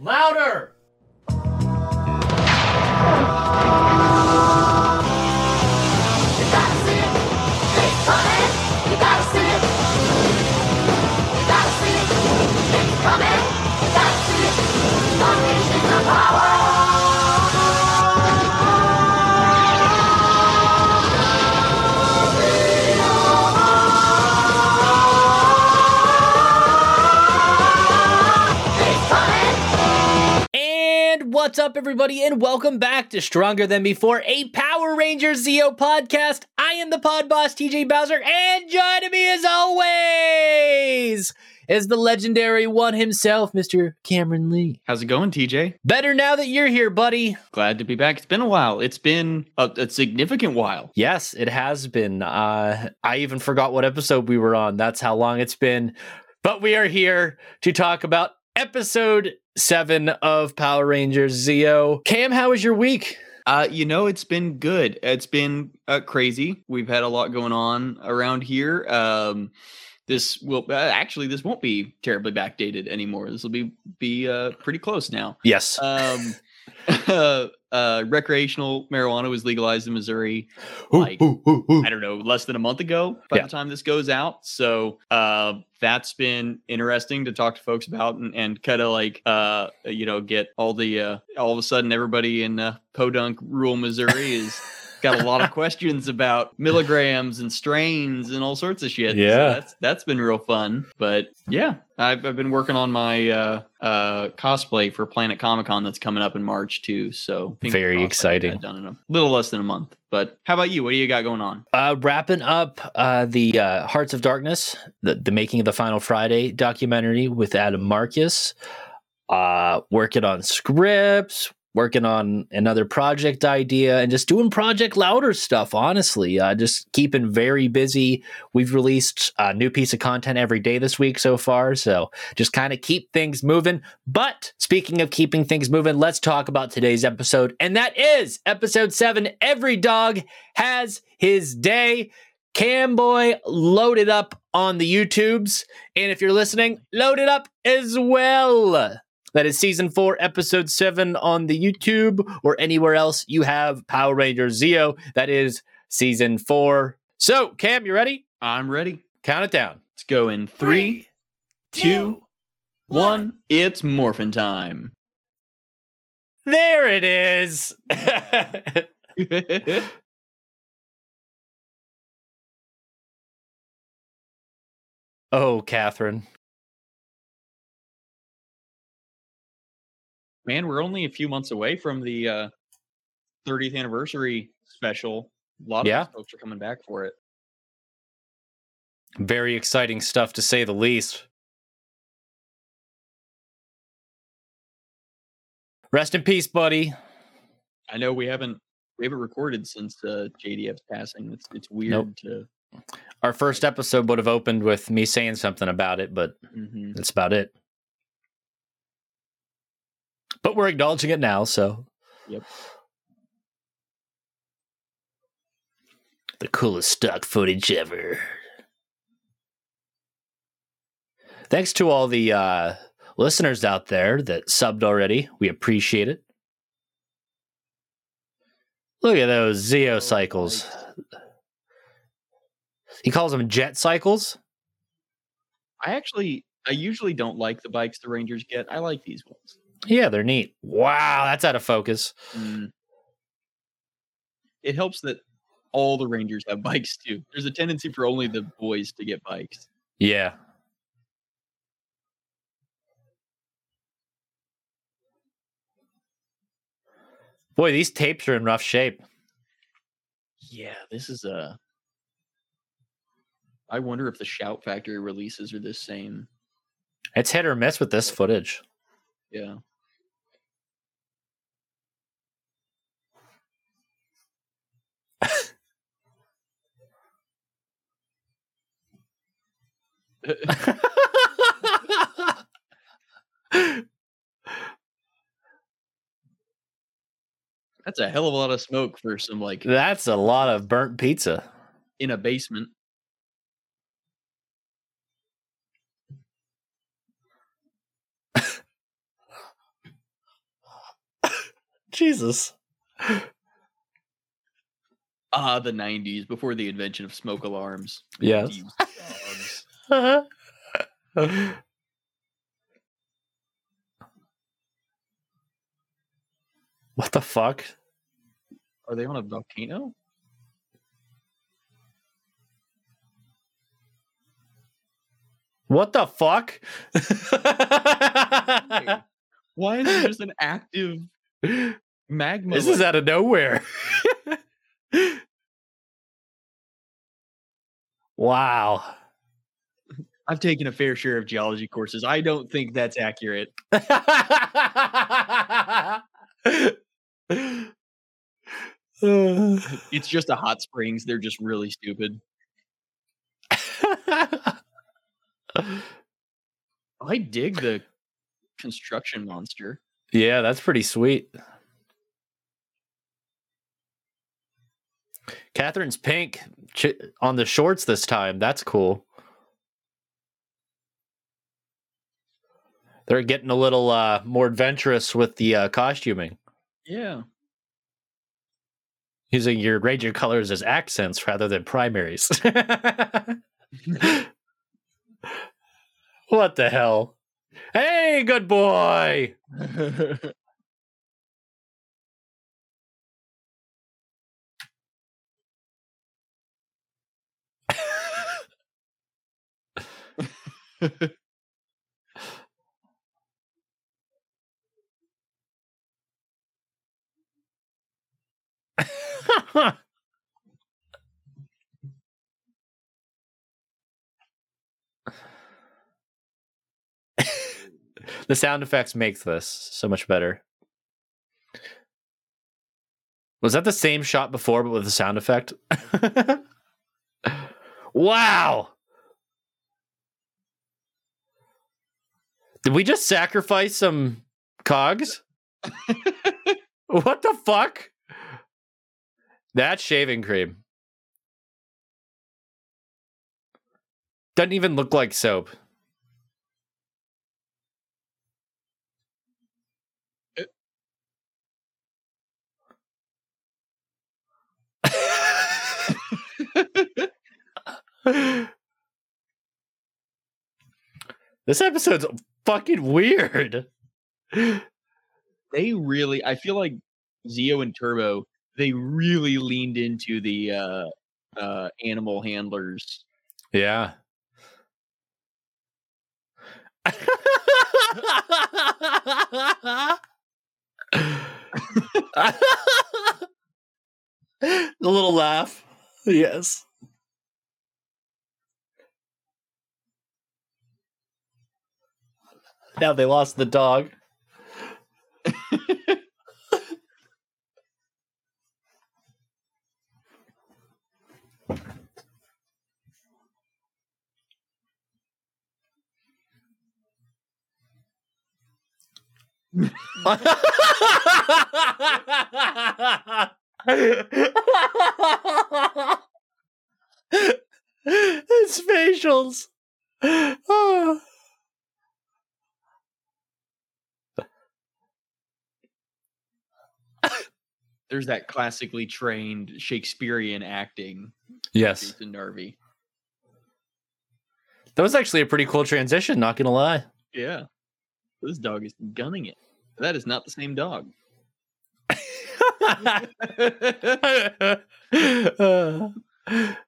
Louder! What's up, everybody, and welcome back to Stronger Than Before, a Power Rangers Zeo podcast. I am the pod boss, TJ Bowser, and joining me as always is the legendary one himself, Mr. Cameron Lee. How's it going, TJ? Better now that you're here, buddy. Glad to be back. It's been a while. It's been a, a significant while. Yes, it has been. Uh, I even forgot what episode we were on. That's how long it's been. But we are here to talk about episode seven of Power Rangers Zeo. Cam, how was your week? Uh, you know, it's been good. It's been uh, crazy. We've had a lot going on around here. Um, this will uh, actually this won't be terribly backdated anymore. This will be be uh, pretty close now. Yes. Um, uh, recreational marijuana was legalized in Missouri. Like, ooh, ooh, ooh. I don't know, less than a month ago by Yeah. the time this goes out. So uh, that's been interesting to talk to folks about and, and kind of like, uh, you know, get all the, uh, all of a sudden everybody in uh, Podunk, rural Missouri is got a lot of questions about milligrams and strains and all sorts of shit. So Yeah. that's, that's been real fun. But yeah, I've, I've been working on my uh, uh, cosplay for Planet Comic Con that's coming up in March too. So Very crossed I get exciting. Done in a little less than a month. But how about you? What do you got going on? Uh, wrapping up uh, the uh, Hearts of Darkness, the, the making of the Final Friday documentary with Adam Marcus. Uh, working on scripts, working on another project idea, and just doing Project Louder stuff. Honestly, uh, just keeping very busy. We've released a new piece of content every day this week so far, so just kind of keep things moving. But speaking of keeping things moving, let's talk about today's episode, and that is episode seven. Every dog has his day. Camboy loaded up on the YouTubes. And if you're listening, load it up as well. That is season four, episode seven on the YouTube or anywhere else you have Power Rangers Zeo. That is season four. So, Cam, you ready? I'm ready. Count it down. Let's go in three, two, one. It's morphin' time. There it is. oh, Catherine. Man, we're only a few months away from the uh, 30th anniversary special. A lot of Yeah. folks are coming back for it. Very exciting stuff to say the least. Rest in peace, buddy. I know we haven't we haven't recorded since uh, JDF's passing. It's it's weird Nope. to. Our first episode would have opened with me saying something about it, but Mhm. that's about it. But we're acknowledging it now, so. Yep. The coolest stock footage ever. Thanks to all the uh, listeners out there that subbed already. We appreciate it. Look at those Zeo cycles. He calls them jet cycles. I actually I usually don't like the bikes the Rangers get. I like these ones. Yeah, they're neat. Wow, that's out of focus. Mm. It helps that all the Rangers have bikes too. There's a tendency for only the boys to get bikes. Yeah. Boy, these tapes are in rough shape. Yeah, this is a. I wonder if the Shout Factory releases are the same. It's hit or miss with this footage. Yeah. That's a hell of a lot of smoke for some like That's a lot of burnt pizza. in a basement. Jesus. Ah, the '90s before the invention of smoke alarms. Yes. You. what the fuck? Are they on a volcano? What the fuck? Why is there just an active magma? this is out of nowhere. wow. I've taken a fair share of geology courses. I don't think that's accurate. It's just a hot springs. They're just really stupid. I dig the construction monster. yeah, that's pretty sweet. Catherine's pink on the shorts this time. That's cool. They're getting a little uh, more adventurous with the uh, costuming, Yeah. using your range of colors as accents rather than primaries. what the hell? Hey, good boy. the sound effects makes this so much better. Was that the same shot before but with the sound effect? wow. Did we just sacrifice some cogs? what the fuck? That's shaving cream. Doesn't even look like soap. this episode's fucking weird. they really I feel like Zeo and Turbo, they really leaned into the uh uh animal handlers. Yeah. the little laugh. Yes. Now they lost the dog. His facials. Oh. There's that classically trained Shakespearean acting. Yes. Jason Narvy. That was actually a pretty cool transition, not gonna lie. Yeah. This dog is gunning it. That is not the same dog.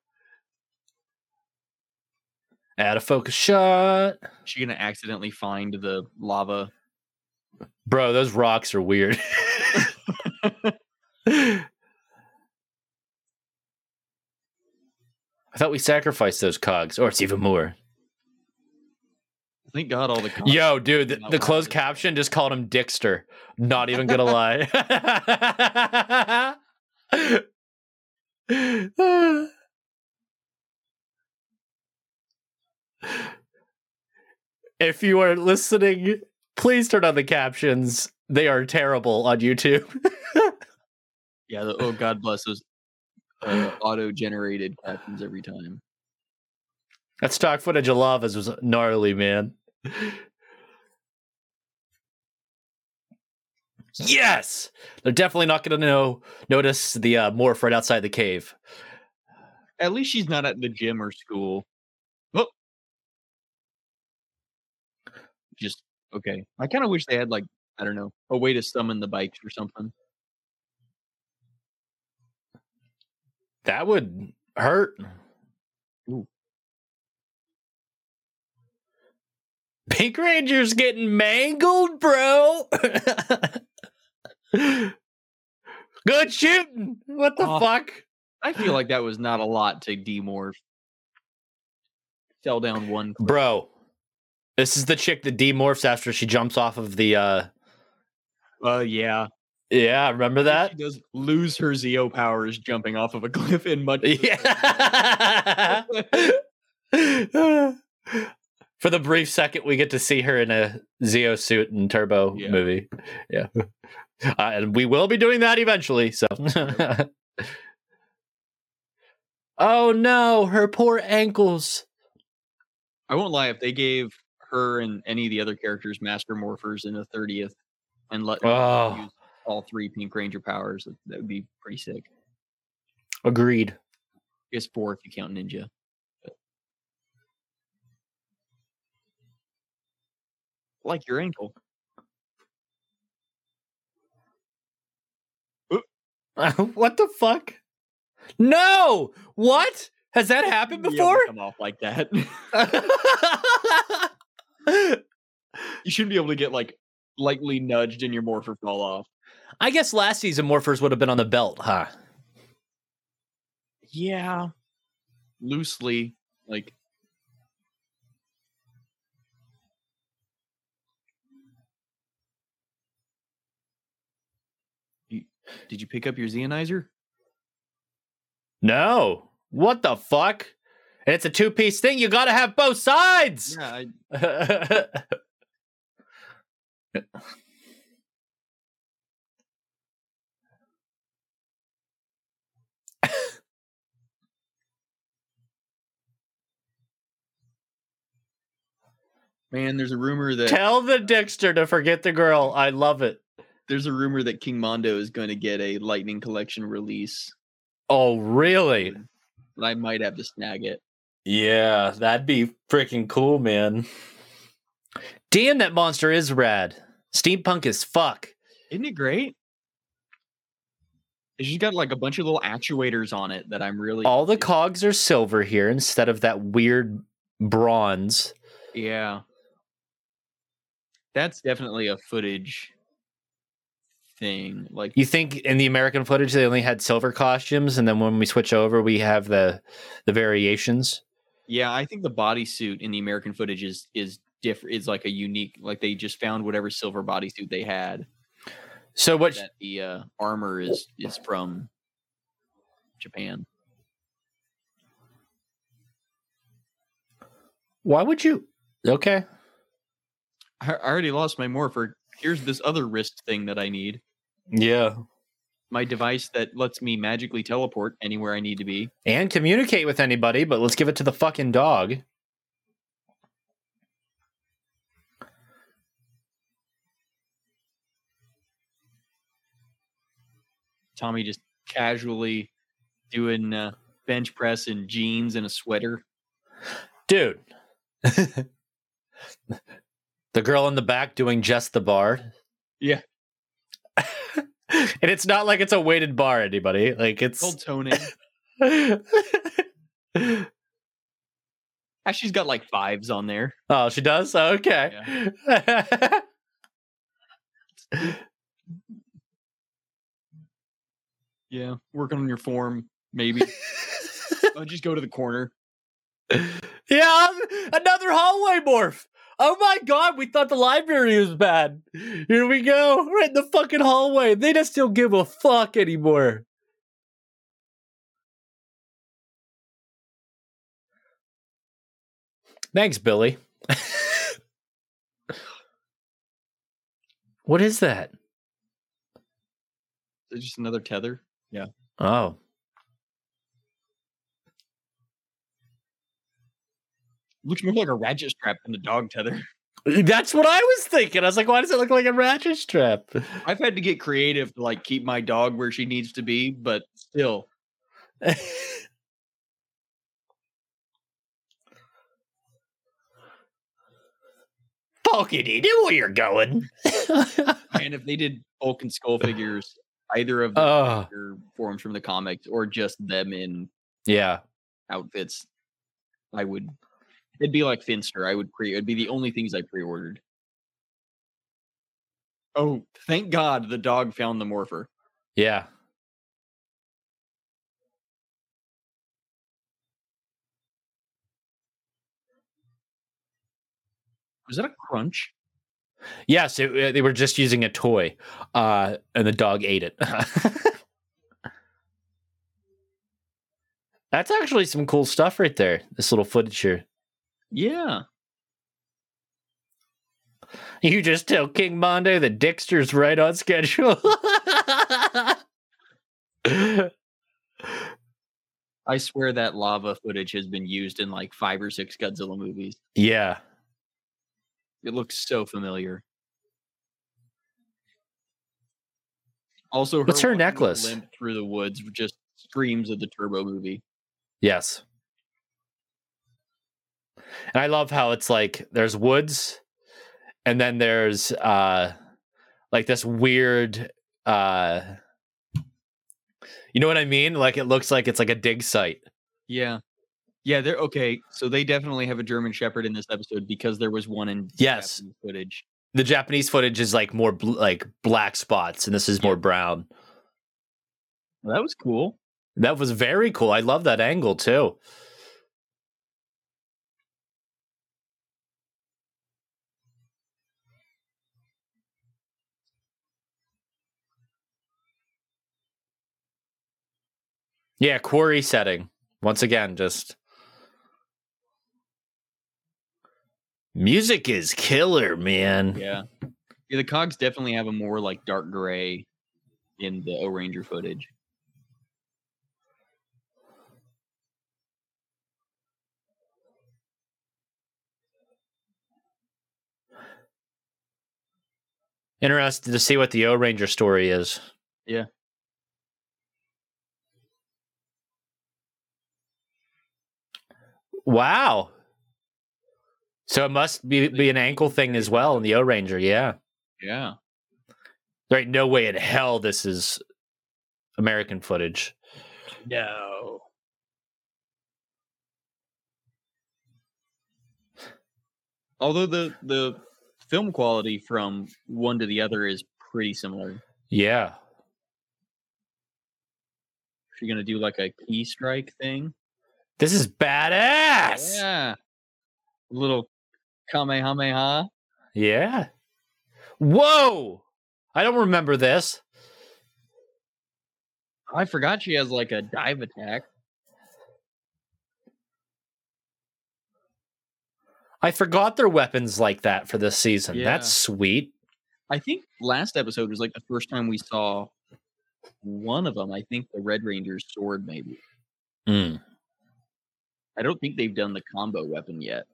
Add a focus shot. She gonna accidentally find the lava. Bro, those rocks are weird. I thought we sacrificed those cogs, or it's even more. Thank God all the cops- Yo, dude, the, the closed caption just called him Dickster. Not even gonna lie. if you are listening, please turn on the captions. They are terrible on YouTube. Yeah, the, oh God bless those uh, auto-generated captions every time. that stock footage of lavas was gnarly, man. Yes, they're definitely not going to know notice the uh, morph right outside the cave. At least she's not at the gym or school. Oh. Just okay. I kind of wish they had like I don't know a way to summon the bikes or something. That would hurt. Ooh. Pink Ranger's getting mangled, bro. Good shooting. What the Oh. fuck? I feel like that was not a lot to demorph. Fell down one. cliff. Bro, this is the chick that demorphs after she jumps off of the uh Uh, yeah. Yeah, remember that? She does lose her Zeo powers jumping off of a cliff in much. Yeah. For the brief second we get to see her in a Zeo suit and Turbo Yeah. movie. Yeah. Uh, and we will be doing that eventually, so Oh no, her poor ankles. I won't lie. If they gave her and any of the other characters Master Morphers in the thirtieth, and let Oh. use all three Pink Ranger powers, that, that would be pretty sick. Agreed. I guess four if you count Ninja. but- Like your ankle. what the fuck? No! What? Has that happened before? come off like that. you shouldn't be able to get like lightly nudged and your morpher fall off. I guess last season morphers would have been on the belt, huh? Yeah. Loosely, like did you pick up your Zeonizer? No. What the fuck? And it's a two piece thing. You gotta have both sides. Yeah, I, man, there's a rumor that Tell the Digster to forget the girl. I love it. there's a rumor that King Mondo is going to get a Lightning Collection release. Oh, really? But I might have to snag it. Yeah, that'd be freaking cool, man. Damn, that monster is rad. Steampunk is fuck. Isn't it great? She's got like a bunch of little actuators on it that I'm really All the cogs are silver here instead of that weird bronze. yeah. That's definitely a footage thing. Like You think in the American footage they only had silver costumes, and then when we switch over, we have the the variations. yeah, I think the bodysuit in the American footage is is different. Is like a unique. Like they just found whatever silver bodysuit they had. So what? That the uh, armor is is from Japan. Why would you? Okay. I already lost my morpher. Here's this other wrist thing that I need. Yeah. My device that lets me magically teleport anywhere I need to be. And communicate with anybody, but let's give it to the fucking dog. Tommy just casually doing uh, bench press in jeans and a sweater. Dude. the girl in the back doing just the bar. Yeah. and it's not like it's a weighted bar, anybody. Like it's. Cold Tony. She's got like fives on there. oh, she does? Okay. Yeah, working on your form, maybe. oh, just go to the corner. yeah, another hallway morph. Oh my god, we thought the library was bad. Here we go, right in the fucking hallway. They just don't give a fuck anymore. Thanks, Billy. what is that? Is It's just another tether. Yeah. Oh, Looks more like a ratchet strap than a dog tether. Uh, that's what I was thinking. I was like, why does it look like a ratchet strap? I've had to get creative to like keep my dog where she needs to be, but still, Falcon, you know where you're going. and if they did Bulk and Skull figures, either of the character forms from the comics or just them in yeah. outfits, I would. It'd be like Finster. I would pre. It'd be the only things I pre-ordered. Oh, thank God the dog found the morpher. Yeah. Was that a crunch? Yes, it, uh, they were just using a toy, uh, and the dog ate it. That's actually some cool stuff right there. This little footage here. Yeah. You just tell King Mondo that Digster's right on schedule. I swear that lava footage has been used in like five or six Godzilla movies. yeah. It looks so familiar. Also, What's her necklace? Limp through the woods just screams of the Turbo movie. Yes. And I love how it's like there's woods and then there's uh like this weird uh you know what I mean? Like it looks like it's like a dig site. Yeah. Yeah, they're okay. So they definitely have a German Shepherd in this episode because there was one in Yes. Japanese footage. The Japanese footage is like more bl- like black spots and this is more brown. Well, that was cool. That was very cool. I love that angle too. Yeah, quarry setting. Once again, just music is killer, man. Yeah. Yeah, the cogs definitely have a more like dark gray in the O Ranger footage. Interested to see what the O Ranger story is. Yeah. Wow. So it must be be an ankle thing as well in the O Ranger, yeah. Yeah. There ain't no way in hell this is American footage. No. Although the the film quality from one to the other is pretty similar. Yeah. If you're gonna do like a key strike thing, This is badass. yeah, little kamehameha. Yeah. Whoa. I don't remember this. I forgot she has like a dive attack. I forgot their weapons like that for this season. Yeah. That's sweet. I think last episode was like the first time we saw one of them. I think the Red Ranger's sword, maybe. Mm. I don't think they've done the combo weapon yet.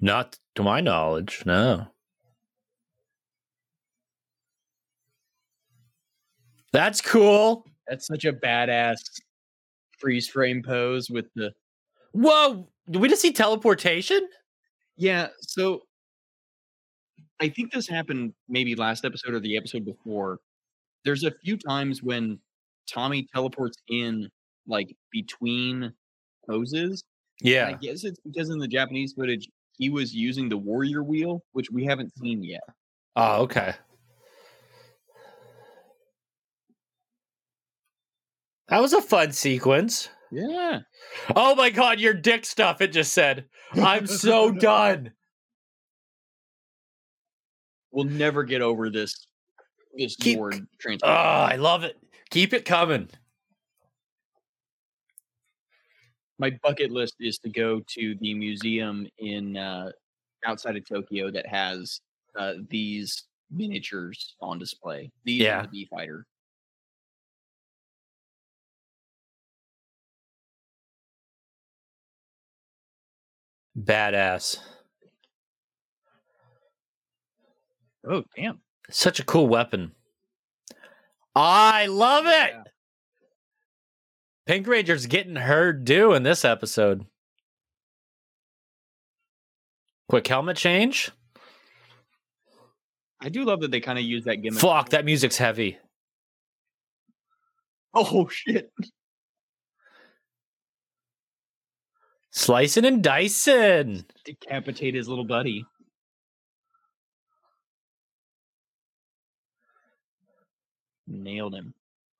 Not to my knowledge, no. That's cool. That's such a badass freeze frame pose with the Whoa. Did we just see teleportation? Yeah, so I think this happened maybe last episode or the episode before. There's a few times when Tommy teleports in like between poses. and I guess it's because in the Japanese footage he was using the warrior wheel, which we haven't seen yet. Oh, okay. That was a fun sequence. Yeah. Oh my god, your dick stuff, it just said. I'm so done. We'll never get over this this Keep- Zord Oh. Ah, I love it. Keep it coming. My bucket list is to go to the museum in uh, outside of Tokyo that has uh, these miniatures on display. These Yeah. and the B fighter. Badass. Oh damn! Such a cool weapon. I love it. Yeah. Pink Ranger's getting her due in this episode. Quick helmet change. I do love that they kind of use that gimmick. Fuck, that music's heavy. Oh shit! Slicing and dicing. Decapitate his little buddy. Nailed him.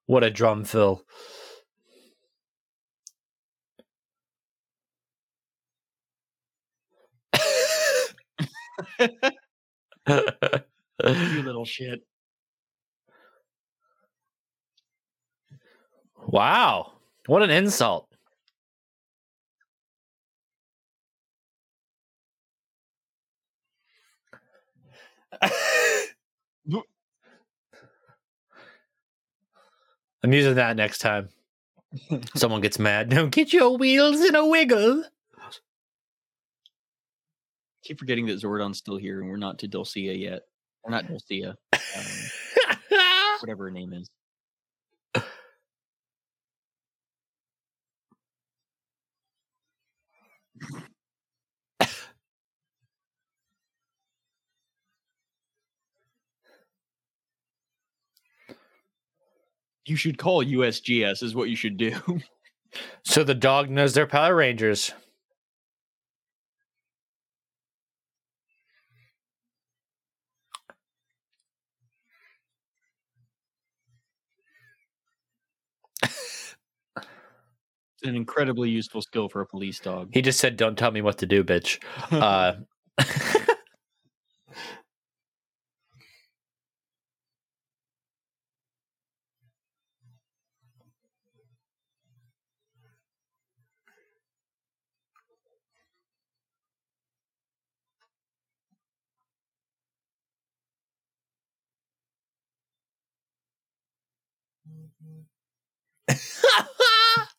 What a drum fill. You little shit. wow. What an insult. I'm using that next time. Someone gets mad. Don't get your wheels in a wiggle. Keep forgetting that Zordon's still here, and we're not to Dulcea yet. We're not Dulcea. Um, whatever her name is. You should call USGS, is what you should do. so the dog knows they're Power Rangers. An incredibly useful skill for a police dog. He just said, "Don't tell me what to do, bitch." Uh,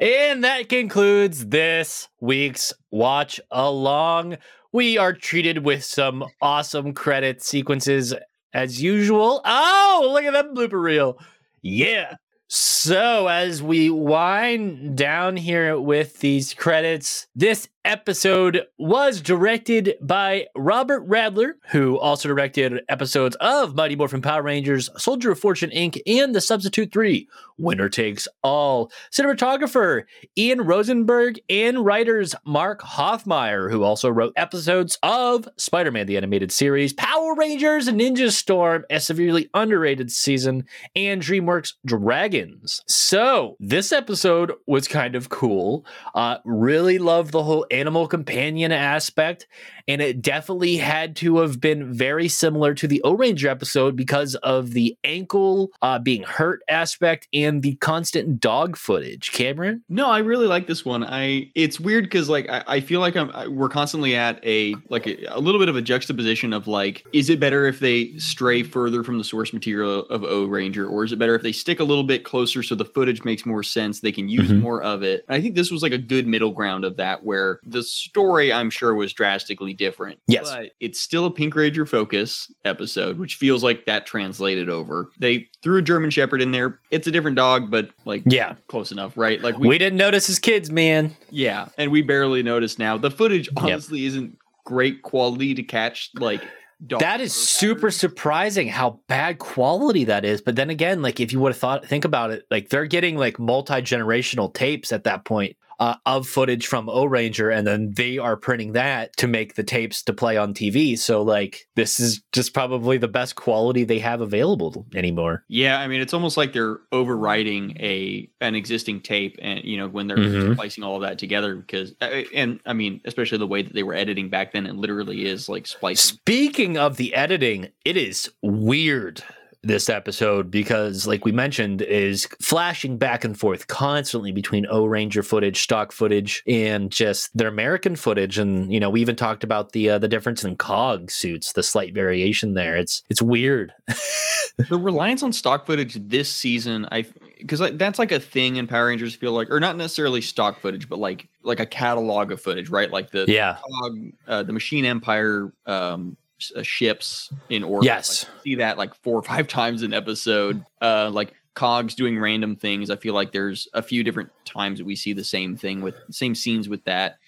And that concludes this week's watch along. We are treated with some awesome credit sequences as usual. Oh, look at that blooper reel. Yeah. So, as we wind down here with these credits, this episode was directed by Robert Radler, who also directed episodes of Mighty Morphin Power Rangers, Soldier of Fortune Inc., and The Substitute 3. Winner takes all. Cinematographer Ilan Rosenberg and writers Mark Hoffmeier, who also wrote episodes of Spider Man the Animated Series, Power Rangers, Ninja Storm, a severely underrated season, and DreamWorks Dragons. So, this episode was kind of cool. Uh, really love the whole animal companion aspect, and it definitely had to have been very similar to the O Ranger episode because of the ankle uh, being hurt aspect and the constant dog footage. Cameron? No, I really like this one. I it's weird because like I, I feel like I'm I, we're constantly at a like a, a little bit of a juxtaposition of like is it better if they stray further from the source material of O Ranger or is it better if they stick a little bit closer so the footage makes more sense they can use Mhm. more of it. I think this was like a good middle ground of that where the story I'm sure was drastically different. Yes. but it's still a Pink Ranger focus episode, which feels like that translated over. They threw a German Shepherd in there. It's a different dog, but like Yeah. close enough, right? Like We, didn't notice his kids, man. yeah, and we barely notice now. The footage honestly isn't great quality to catch like dog That is super patterns. surprising how bad quality that is. But then again, like if you would have thought, think about it, like they're getting like multi generational tapes at that point. Uh, of footage from O Ranger, and then they are printing that to make the tapes to play on TV. So, like, this is just probably the best quality they have available anymore. Yeah, I mean, it's almost like they're overwriting a an existing tape, and you know when they're Mhm. splicing all of that together. Because, uh, and I mean, especially the way that they were editing back then, it literally is like splicing. Speaking of the editing, it is weird this episode because like we mentioned is flashing back and forth constantly between O Ranger footage, stock footage and just their American footage and you know we even talked about the uh, the difference in cog suits, the slight variation there. It's it's weird. the reliance on stock footage this season, I because like, that's like a thing in Power Rangers. Feel like, or not necessarily stock footage, but like like a catalog of footage, right? Like the yeah. cog, uh, the Machine Empire um, uh, ships in orbit. Yes. Like, see that like four or five times an episode. Uh, like cogs doing random things. I feel like there's a few different times that we see the same thing with same scenes with that.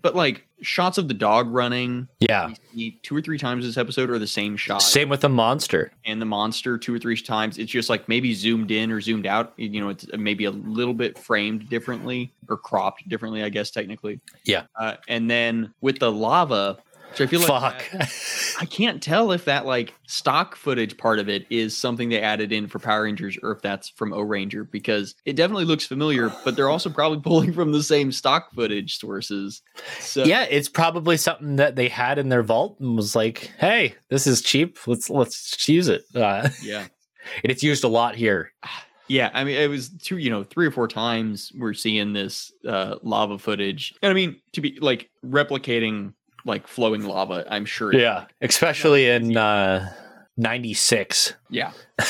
But like shots of the dog running, Yeah. two or three times this episode are the same shot Same with the monster. and the monster two or three times. It's just like maybe zoomed in or zoomed out. You know, it's maybe a little bit framed differently or cropped differently, I guess technically. Yeah. Uh, and then with the lava, which I feel like Fuck. I can't tell if that like stock footage part of it is something they added in for Power Rangers or if that's from O Ranger because it definitely looks familiar, but they're also probably pulling from the same stock footage sources. So yeah, it's probably something that they had in their vault and was like, "Hey, this is cheap. Let's let's use it." Uh, yeah. and it's used a lot here. Yeah, I mean, it was two, you know, three or four times we're seeing this uh, lava footage, and I mean, to be like replicating like flowing lava, I'm sure. Yeah, especially in uh, '96. yeah.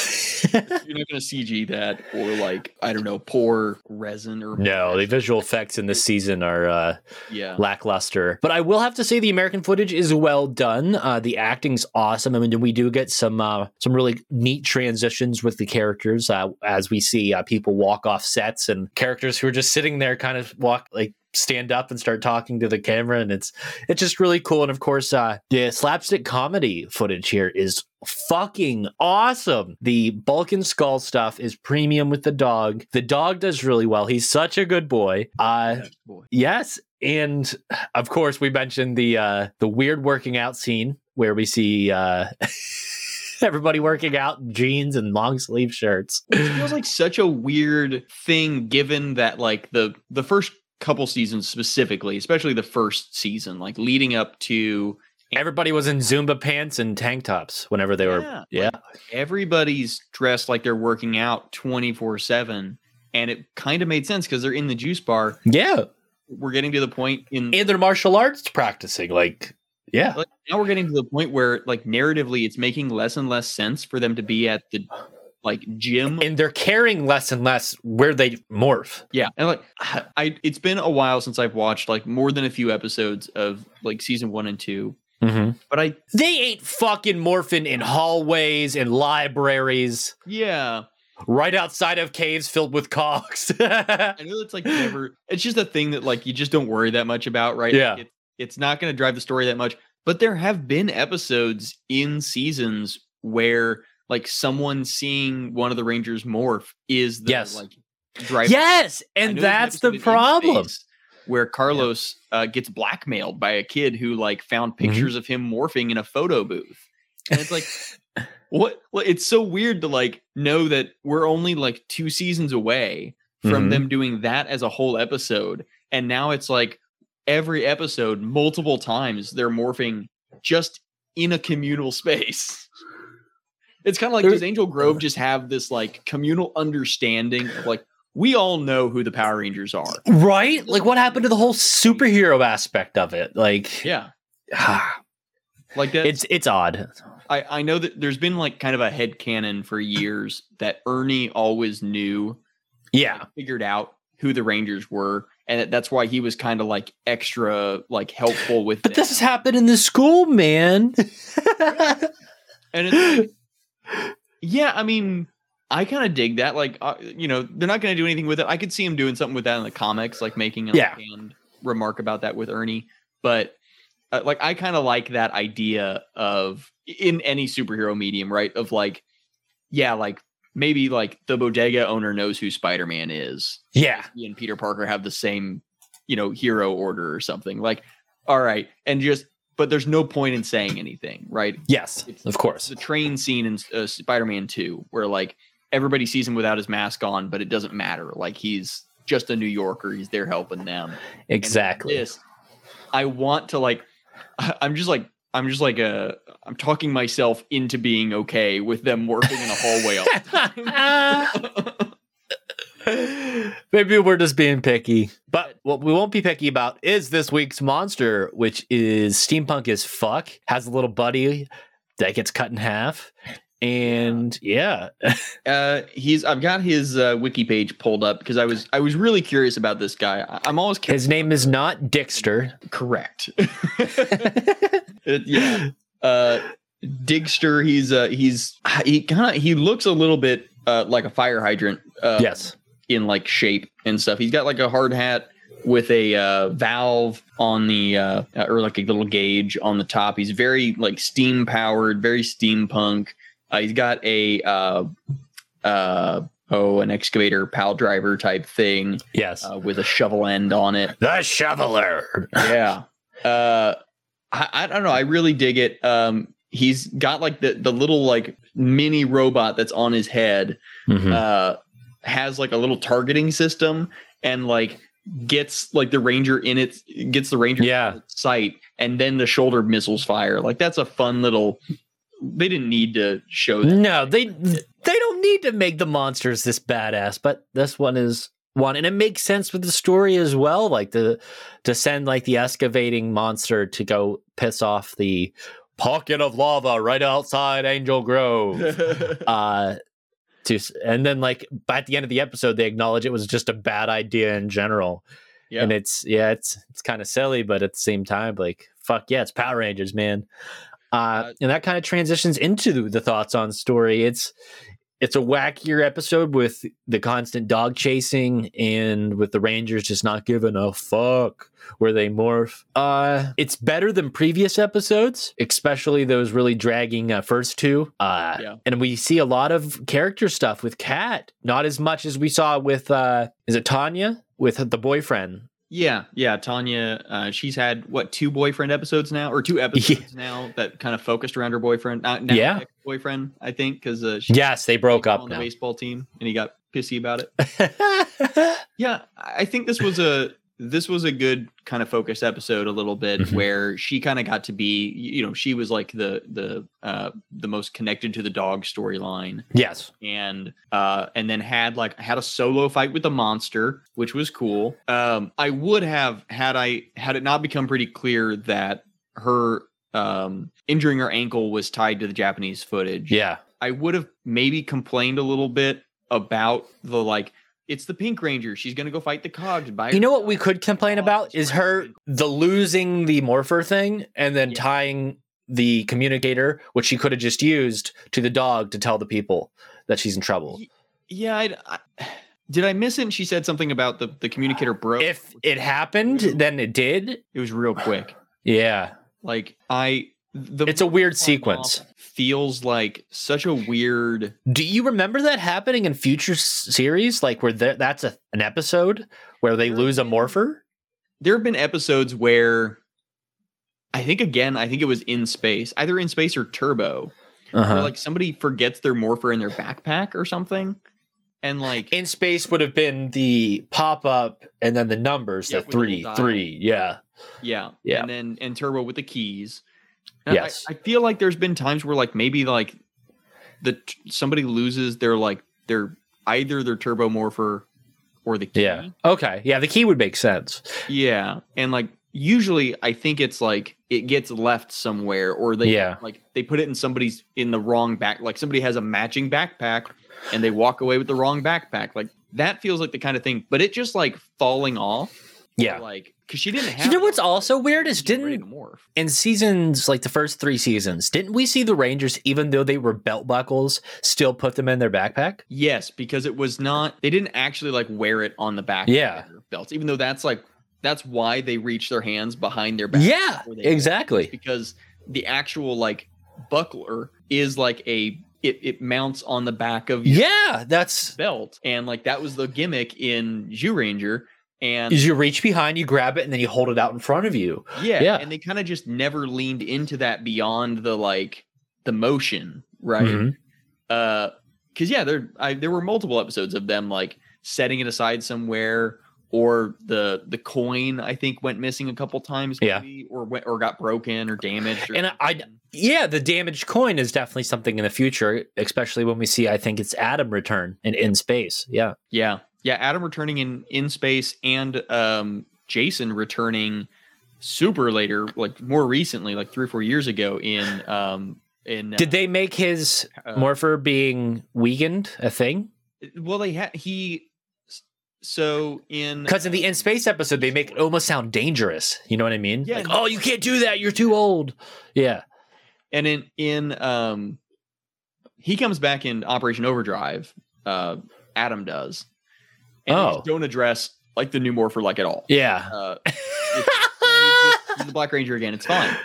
You're not going to CG that or like I don't know, pour resin or no, the visual effects in this season are uh, yeah, lackluster. But I will have to say the American footage is well done. Uh, the acting's awesome. I mean, we do get some uh, some really neat transitions with the characters uh, as we see uh, people walk off sets and characters who are just sitting there, kind of walk like stand up and start talking to the camera, and it's it's just really cool. And of course, uh, the slapstick comedy footage here is fucking awesome. The Bulk and Skull stuff is premium with the dog. The dog does really well. He's such a good boy. Uh, Yeah, boy. Yes, and of course we mentioned the uh the weird working out scene where we see uh everybody working out in jeans and long sleeve shirts. It feels like such a weird thing, given that like the the first couple seasons specifically, especially the first season, like leading up to Everybody was in Zumba pants and tank tops whenever they were Yeah, yeah. everybody's dressed like they're working out 24 7 and it kind of made sense because they're in the juice bar Yeah. we're getting to the point in And they're martial arts practicing like yeah. like, now we're getting to the point where like narratively it's making less and less sense for them to be at the like gym And they're caring less and less where they morph. yeah and like i it's been a while since i've watched like more than a few episodes of like season one and two Mm-hmm. but i They ain't fucking morphing in hallways and libraries yeah right outside of caves filled with cocks I know it's like never. It's just a thing that like you just don't worry that much about, right? Yeah. Like, it, it's not going to drive the story that much. But there have been episodes in seasons where like someone seeing one of the Rangers morph is the Yes. like drive. yes, and know there's an that's the problem. Where Carlos uh, gets blackmailed by a kid who like found Mm-hmm. pictures of him morphing in a photo booth, and it's like, what? It's so weird to like know that we're only like two seasons away from Mhm. them doing that as a whole episode, and now it's like every episode, multiple times, they're morphing just in a communal space. It's kind of like does Angel Grove just have this like communal understanding of like we all know who the Power Rangers are. Right? Like what happened to the whole superhero aspect of it? Like Yeah, like that. it's it's odd. I, I know that there's been like kind of a head canon for years that Ernie always knew, Yeah. figured out who the Rangers were, and that that's why he was kind of like extra like helpful with. But this has happened in the school, man. and it's like, yeah, I mean, I kind of dig that. Like, uh, you know, they're not going to do anything with it. I could see him doing something with that in the comics, like making a Yeah. remark about that with Ernie. But uh, like, I kind of like that idea of in any superhero medium, right? Of like, yeah, like maybe like the bodega owner knows who Spider-Man is. Yeah. He and Peter Parker have the same, you know, hero order or something. Like, all right, and just but there's no point in saying anything, right? Yes. It's- Of course. The train scene in uh, Spider-Man 2 where like everybody sees him without his mask on, but it doesn't matter. Like he's just a New Yorker, he's there helping them. Exactly. This, I want to like I'm just like I'm just like a I'm talking myself into being okay with them working in a hallway all the time. Maybe we're just being picky. But what we won't be picky about is this week's monster, which is steampunk as fuck, has a little buddy that gets cut in half. And yeah, Uh, he's I've got his uh, wiki page pulled up because I was I was really curious about this guy. I, I'm always cu- his name is not Dixter. correct. Yeah, uh, Digster. He's uh, he's he kind of he looks a little bit uh, like a fire hydrant. Uh, yes. In like shape and stuff. He's got like a hard hat with a uh, valve on the uh, or like a little gauge on the top. He's very like steam powered, very steampunk. Uh, he's got a uh, uh, oh an excavator pile driver type thing Yes. uh, with a shovel end on it. the shoveler. Yeah. Uh, I, I don't know. I really dig it. Um, he's got like the the little like mini robot that's on his head Mhm. uh has like a little targeting system and like gets like the ranger in it gets the ranger Yeah. sight and then the shoulder missiles fire like that's a fun little they didn't need to show that No, they they don't need to make the monsters this badass, but this one is one, and it makes sense with the story as well. Like the to send like the excavating monster to go piss off the pocket of lava right outside Angel Grove. uh, to and then like by at the end of the episode, they acknowledge it was just a bad idea in general, yeah and it's yeah, it's it's kind of silly, but at the same time, like fuck yeah, it's Power Rangers, man. Uh, Uh, and that kind of transitions into the thoughts on story. It's it's a wackier episode with the constant dog chasing and with the Rangers just not giving a fuck where they morph. Uh, it's better than previous episodes, especially those really dragging uh, first two. Uh, Yeah. and we see a lot of character stuff with Kat, not as much as we saw with uh, is it Tanya with the boyfriend? yeah yeah tanya uh she's had what two boyfriend episodes now or two episodes now that kind of focused around her boyfriend Yeah. Boyfriend i think because uh Yes, they broke up on the baseball team and he got pissy about it Yeah, I think this was a this was a good kind of focus episode a little bit Mhm. where she kind of got to be you know she was like the the uh the most connected to the dog storyline yes. and uh and then had like had a solo fight with the monster which was cool um i would have had i had it not become pretty clear that her um injuring her ankle was tied to the japanese footage Yeah. I would have maybe complained a little bit about the like it's the Pink Ranger. She's gonna go fight the Cogs. By You know what we could complain Oh, about is her the losing the morpher thing and then Yeah. tying the communicator, which she could have just used, to the dog to tell the people that she's in trouble. Yeah, I, I did. I miss it. And she said something about the the communicator broke. If it happened, then it did. it was real quick. Yeah. Like I, the It's a weird sequence. Feels like such a weird. Do you remember that happening in future s- series? Like where th- that's a, an episode where they lose a morpher? There have been episodes where. I think again, I think it was in space, either in space or turbo, where Uh-huh. like somebody forgets their morpher in their backpack or something, and like in space would have been the pop up and then the numbers, Yeah, the three, three. Yeah. Yeah. Yeah. And then and turbo with the keys. And I- Yes. I, feel like there's been times where like maybe like the somebody loses their like their either their turbo morpher or the key. Yeah. Okay. Yeah. The key would make sense. Yeah. And like usually I think it's like it gets left somewhere or they Yeah. like they put it in somebody's in the wrong back like somebody has a matching backpack and they walk away with the wrong backpack. Like that feels like the kind of thing, but it just like falling off. Yeah. Like because she didn't have You know what's also weird is didn't in seasons like the first three seasons, didn't we see the Rangers, even though they were belt buckles, still put them in their backpack? Yes, because it was not. They didn't actually like wear it on the back. Yeah. of their belts, even though that's like that's why they reach their hands behind their back. Yeah, exactly. Because the actual like buckler is like a it it mounts on the back of your Yeah, that's belt, and like that was the gimmick in Zyuranger. And is you reach behind, you grab it, and then you hold it out in front of you. yeah, yeah. and they kind of just never leaned into that beyond the like the motion, right? Mhm. uh because yeah there I, there were multiple episodes of them like setting it aside somewhere or the the coin i think went missing a couple times Yeah. or went or got broken or damaged or And I- something. Yeah, the damaged coin is definitely something in the future, especially when we see. I think it's Adam return in in space. Yeah, yeah yeah adam returning in in space and um jason returning super later like more recently like three or four years ago in um in did they make his uh, morpher being weakened a thing? well they had he so in Because in the in space episode, they make it almost sound dangerous. You know what I mean? Yeah, like, oh, you can't do that. You're too old. Yeah. and in in um he comes back in operation overdrive uh adam does and Oh. don't address like the new morpher like at all Yeah. uh it's, he's, just- he's the black ranger again it's fine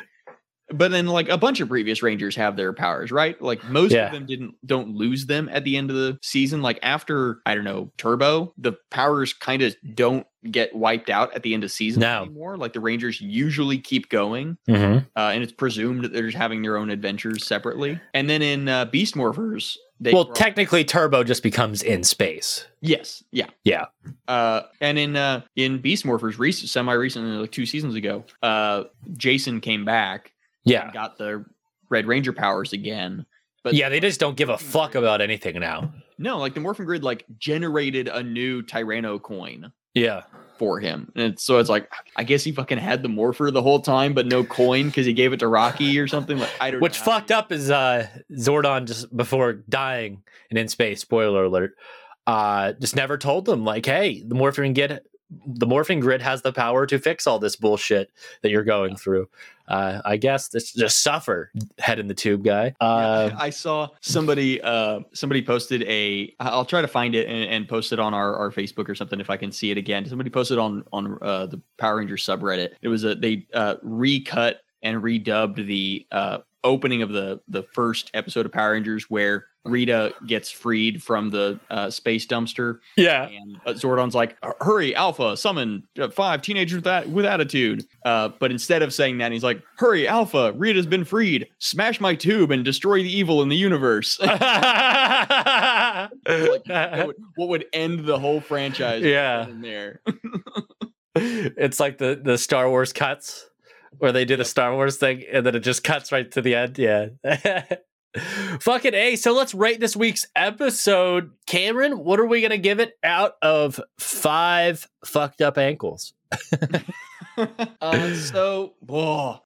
but then like a bunch of previous rangers have their powers right like most Yeah. of them didn't don't lose them at the end of the season like after i don't know turbo the powers kind of don't get wiped out at the end of season No. anymore like the rangers usually keep going Mhm. uh, and it's presumed that they're just having their own adventures separately. And then in uh, Beast Morphers, they Well, brought- technically, Turbo just becomes in space. yes, yeah, Yeah. Uh, and in uh, in Beast Morphers, rec- semi recently, like two seasons ago, uh, Jason came back, Yeah. got the Red Ranger powers again. But Yeah, they just don't give a fuck about anything now. no, like the Morphin Grid, like generated a new Tyranno coin Yeah. for him, and so it's like I guess he fucking had the Morpher the whole time, but no coin because he gave it to Rocky or something. Like I don't. Which know fucked up is uh Zordon just before dying and in space, spoiler alert, uh just never told them like, hey, the morphing grid the morphing grid has the power to fix all this bullshit that you're going through. Uh I guess it's just suffer, head in the tube guy. Uh Yeah, I saw somebody uh somebody posted a I'll try to find it and, and post it on our, our Facebook or something if I can see it again. Somebody posted on on uh the Power Rangers subreddit. It was a they uh recut and redubbed the uh opening of the the first episode of Power Rangers where Rita gets freed from the uh, space dumpster yeah. and uh, Zordon's like, "Hurry, Alpha, summon uh, five teenagers with, that, with attitude." Uh, but instead of saying that, he's like, "Hurry, Alpha, Rita's been freed. Smash my tube and destroy the evil in the universe." like, what, would, what would end the whole franchise? Yeah. in there. it's like the the Star Wars cuts where they do the Star Wars thing and then it just cuts right to the end. Yeah. Fucking A. So let's rate this week's episode. Cameron, what are we going to give it out of five fucked up ankles? uh, so, whoa,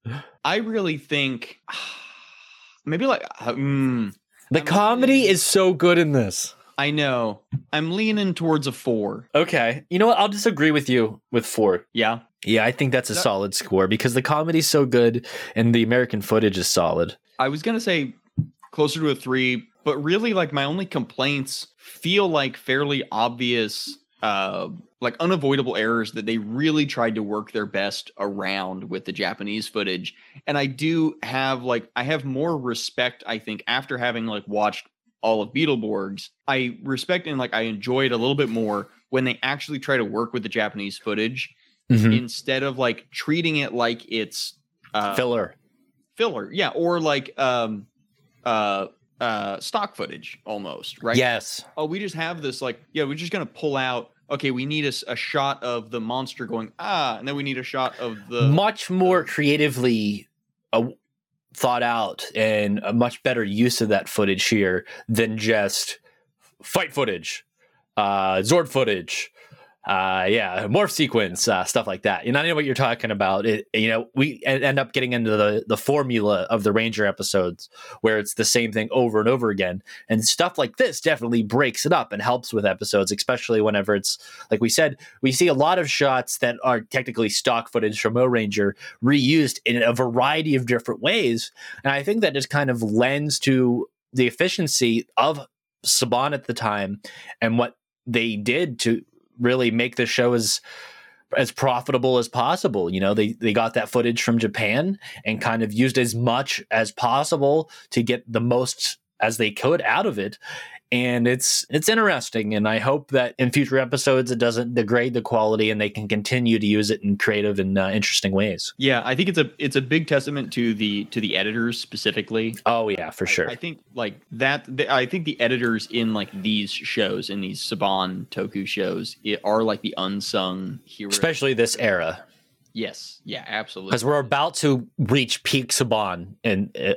I really think maybe like mm, The I'm comedy leaning- is so good in this. I know I'm leaning towards a four. Okay. You know what? I'll disagree with you with four. Yeah, Yeah, I think that's a That- solid score because the comedy's so good and the American footage is solid. I was gonna say closer to a three, but really like my only complaints feel like fairly obvious, uh, like unavoidable errors that they really tried to work their best around with the Japanese footage. And I do have like I have more respect, I think, after having like watched all of Beetleborgs. I respect and like I enjoy it a little bit more when they actually try to work with the Japanese footage Mhm. instead of like treating it like it's uh, Filler. filler yeah or like um uh uh stock footage almost right Yes. oh we just have this like yeah we're just gonna pull out okay we need a shot of the monster going ah and then we need a shot of the much more creatively uh, thought out and a much better use of that footage here than just fight footage, uh, Zord footage, uh, yeah, morph sequence, uh, stuff like that. You know, I know what you're talking about. It, you know, we end up getting into the the formula of the Ranger episodes where it's the same thing over and over again, and stuff like this definitely breaks it up and helps with episodes, especially whenever it's like we said, we see a lot of shots that are technically stock footage from Ohranger reused in a variety of different ways, and I think that just kind of lends to the efficiency of Saban at the time and what they did to really make the show as as profitable as possible. You know, they they got that footage from Japan and kind of used as much as possible to get the most as they could out of it. And it's it's interesting, and I hope that in future episodes it doesn't degrade the quality, and they can continue to use it in creative and uh, interesting ways. Yeah, I think it's a it's a big testament to the to the editors specifically. Oh yeah, for sure. I think like that. The, I think the editors in like these shows, in these Saban Toku shows, it, are like the unsung heroes. Especially this era, yes, yeah, absolutely. because we're about to reach peak Saban, and uh,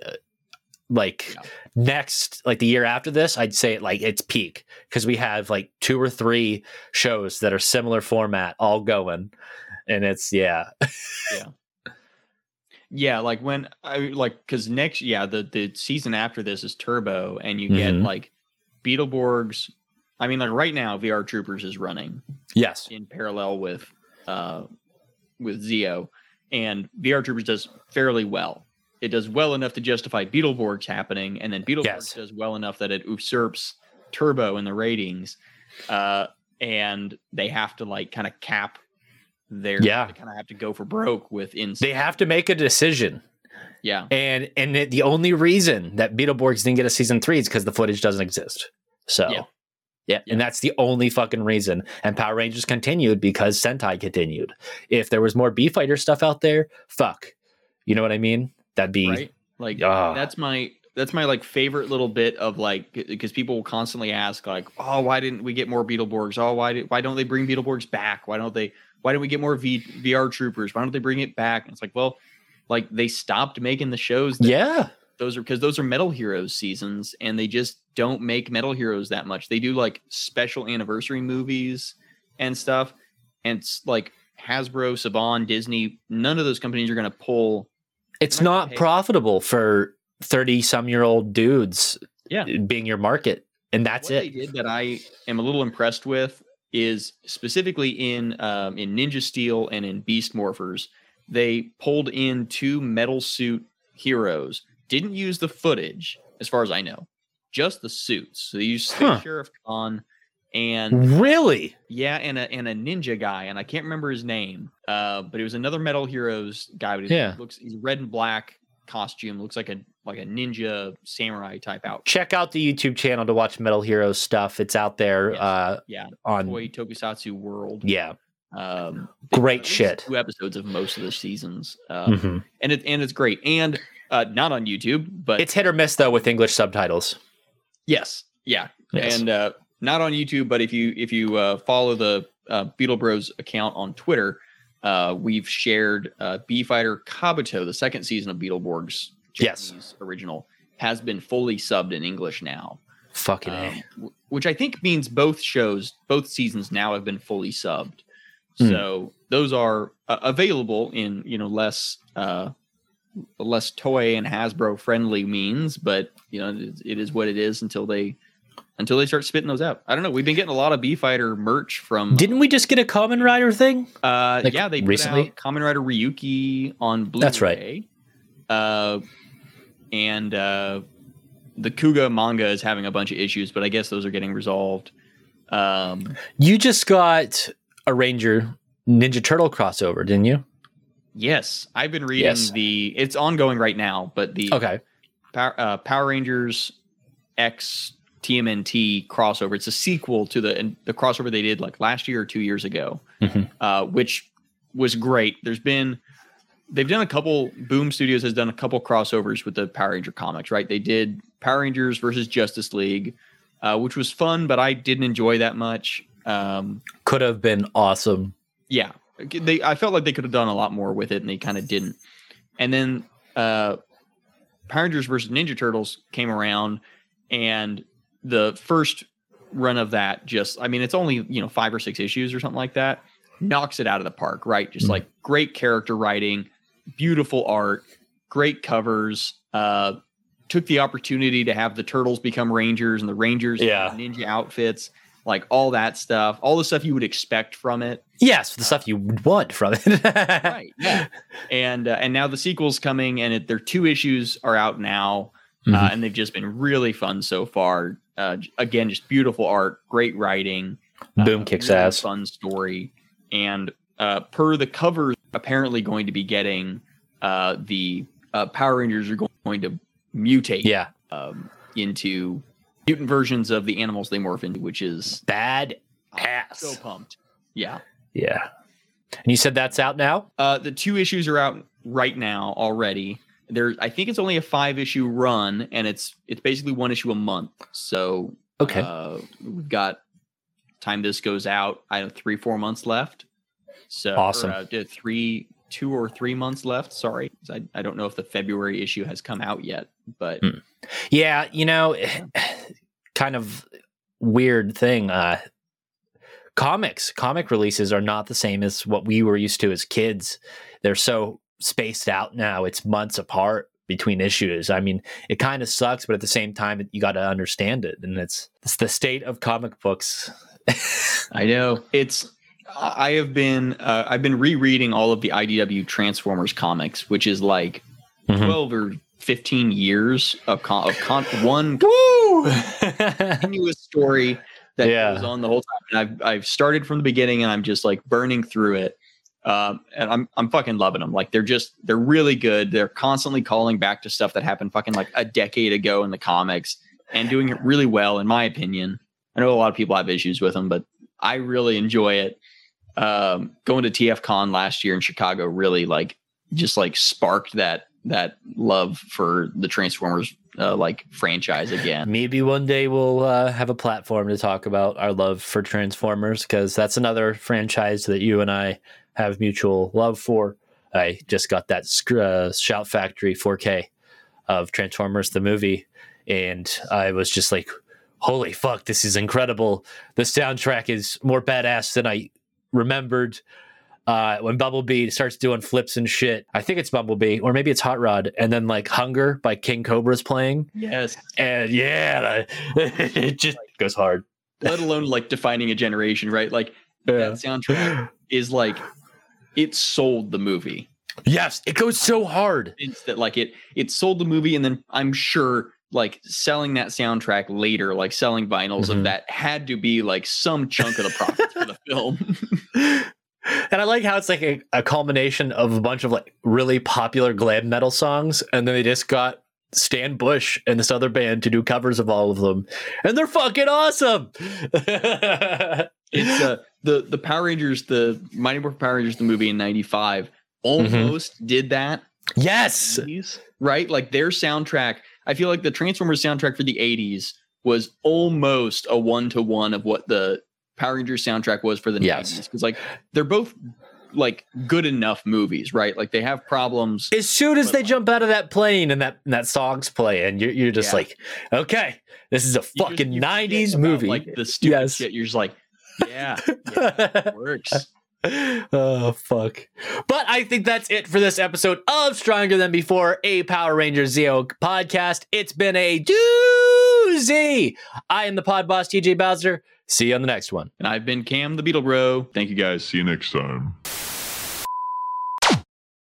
like Yeah. next, like the year after this, I'd say like it's peak because we have like two or three shows that are similar format all going, and it's yeah, Yeah, Yeah, like when I like because next, yeah, the the season after this is Turbo, and you get Mhm. like Beetleborgs. I mean, like right now, VR Troopers is running yes, in parallel with uh with Zeo, and VR Troopers does fairly well. It does well enough to justify Beetleborgs happening, and then Beetleborgs Yes. does well enough that it usurps Turbo in the ratings, uh, and they have to like kind of cap their Yeah. they kind of have to go for broke with they have to make a decision. yeah, And and it, the only reason that Beetleborgs didn't get a season three is because the footage doesn't exist. So Yeah. yeah. Yeah. and that's the only fucking reason. And Power Rangers continued because Sentai continued. If there was more B fighter stuff out there, fuck, you know what I mean? That'd be right. Like Ah. that's my that's my like favorite little bit of like because people will constantly ask like oh why didn't we get more Beetleborgs? Oh why did why don't they bring Beetleborgs back? Why don't they why don't we get more v, VR troopers? Why don't they bring it back? And it's like well like they stopped making the shows that yeah, those are because those are Metal Heroes seasons and they just don't make Metal Heroes that much. They do like special anniversary movies and stuff and it's like Hasbro Saban Disney none of those companies are going to pull it's not profitable for thirty some year old dudes. Yeah. being your market, and that's what it. they did that I am a little impressed with is specifically in um, in Ninja Steel and in Beast Morphers, they pulled in two metal suit heroes. Didn't use the footage, as far as I know, just the suits. So they used Huh. Sheriff Khan and Really? yeah, and a and a ninja guy, and I can't remember his name. Uh, but it was another Metal Heroes guy. But he Yeah. looks he's red and black costume. Looks like a like a ninja samurai type outfit. Check out the YouTube channel to watch Metal Heroes stuff. It's out there Yes. uh, Yeah, on. Toei Tokusatsu World. Yeah, Um, Great at shit. Two episodes of most of the seasons, um, Mhm. and it and it's great, and uh, not on YouTube, but it's hit or miss though with English subtitles. yes, yeah, Yes. and uh, not on YouTube, but if you if you uh, follow the uh, Beetle Bros account on Twitter, uh, we've shared uh, B Fighter Kabuto, the second season of Beetleborgs Yes. Original, has been fully subbed in English now. Fucking um, w- which I think means both shows, both seasons now have been fully subbed. Hmm. So those are uh, available in you know less uh, less toy and Hasbro friendly means, but you know it, it is what it is until they until they start spitting those out. I don't know. We've been getting a lot of B Fighter merch from. Didn't we just get a Kamen Rider thing? Uh, Like, yeah, they recently? Kamen Rider Ryuki on Blu-ray. That's right. Uh, and uh, the Kuuga manga is having a bunch of issues, but I guess those are getting resolved. Um, You just got a Ranger Ninja Turtle crossover, didn't you? yes, I've been reading Yes. the. It's ongoing right now, but the Okay. Power, uh, Power Rangers X TMNT crossover. It's a sequel to the the crossover they did like last year or two years ago, Mhm. uh, which was great. There's been they've done a couple. Boom Studios has done a couple crossovers with the Power Ranger comics. Right? They did Power Rangers versus Justice League, uh, which was fun, but I didn't enjoy that much. Um, Could have been awesome. yeah they i felt like they could have done a lot more with it and they kind of didn't and then uh power rangers versus ninja turtles came around and the first run of that just i mean it's only you know five or six issues or something like that knocks it out of the park right just Mhm. like great character writing beautiful art great covers uh took the opportunity to have the turtles become rangers and the rangers Yeah. ninja outfits like all that stuff all the stuff you would expect from it Yes, the stuff you would want from it. right yeah and uh, and now the sequel's coming and it, their two issues are out now uh, Mhm. and they've just been really fun so far uh, again just beautiful art great writing uh, Boom kicks really ass. fun story and uh, per the covers apparently going to be getting uh, the uh, power rangers are going to mutate Yeah. um, into mutant versions of the animals they morph into, which is Bad ass. so pumped. Yeah. yeah. And you said that's out now? Uh, the two issues are out right now already. There, I think it's only a five issue run, and it's it's basically one issue a month. So Okay. uh, we've got time this goes out. I have three four months left. So or, Awesome. uh, three two or three months left. Sorry, I, I don't know if the February issue has come out yet, but Hmm. Yeah, you know, kind of weird thing. Uh comics, comic releases are not the same as what we were used to as kids. They're so spaced out now. It's months apart between issues. I mean, it kind of sucks, but at the same time you got to understand it and it's it's the state of comic books. I know it's. I have been uh, I've been rereading all of the IDW Transformers comics, which is like Mhm. twelve or fifteen years of con- of con- one continuous story that Yeah. goes on the whole time. And I've I've started from the beginning, and I'm just like burning through it. Um, and I'm I'm fucking loving them. Like they're just they're really good. They're constantly calling back to stuff that happened fucking like a decade ago in the comics, and doing it really well, in my opinion. I know a lot of people have issues with them, but I really enjoy it. Um, going to TF Con last year in Chicago really like just like sparked that that love for the Transformers uh, like franchise again. Maybe one day we'll uh, have a platform to talk about our love for Transformers because that's another franchise that you and I have mutual love for. I just got that uh, Shout Factory 4K of Transformers the movie, and I was just like, "Holy fuck, this is incredible! The soundtrack is more badass than I remembered." Uh, when Bumblebee starts doing flips and shit, I think it's Bumblebee, or maybe it's Hot Rod, and then like Hunger by King Cobra's playing, Yes. and yeah, it just goes hard. let alone like defining a generation, right? Like that soundtrack is like it sold the movie. Yes, it goes so hard. It's that like it it sold the movie, and then I'm sure like selling that soundtrack later, like selling vinyls Mhm. of that had to be like some chunk of the profits for the film. And I like how it's like a, a culmination of a bunch of like really popular glam metal songs, and then they just got Stan Bush and this other band to do covers of all of them, and they're fucking awesome. it's uh the the Power Rangers, the Mighty Morphin Power Rangers, the movie in '95 mm-hmm. almost did that. yes, right? Like their soundtrack, I feel like the Transformers soundtrack for the 80s was almost a one to one of what the Power Rangers soundtrack was for the Yes. 90s. Because like they're both like good enough movies, right? Like they have problems. as soon as they like- jump out of that plane and that and that song's playing, you're you're just Yeah. like, okay, this is a You just- fucking you forget '90s about, movie. Like the stupid Yes. shit. You're just like, yeah, yeah works. oh fuck but i think that's it for this episode of stronger than before a power rangers zeo podcast it's been a doozy i am the pod boss tj bowser see you on the next one And I've been Cam the Beetle Bro. Thank you guys. See you next time.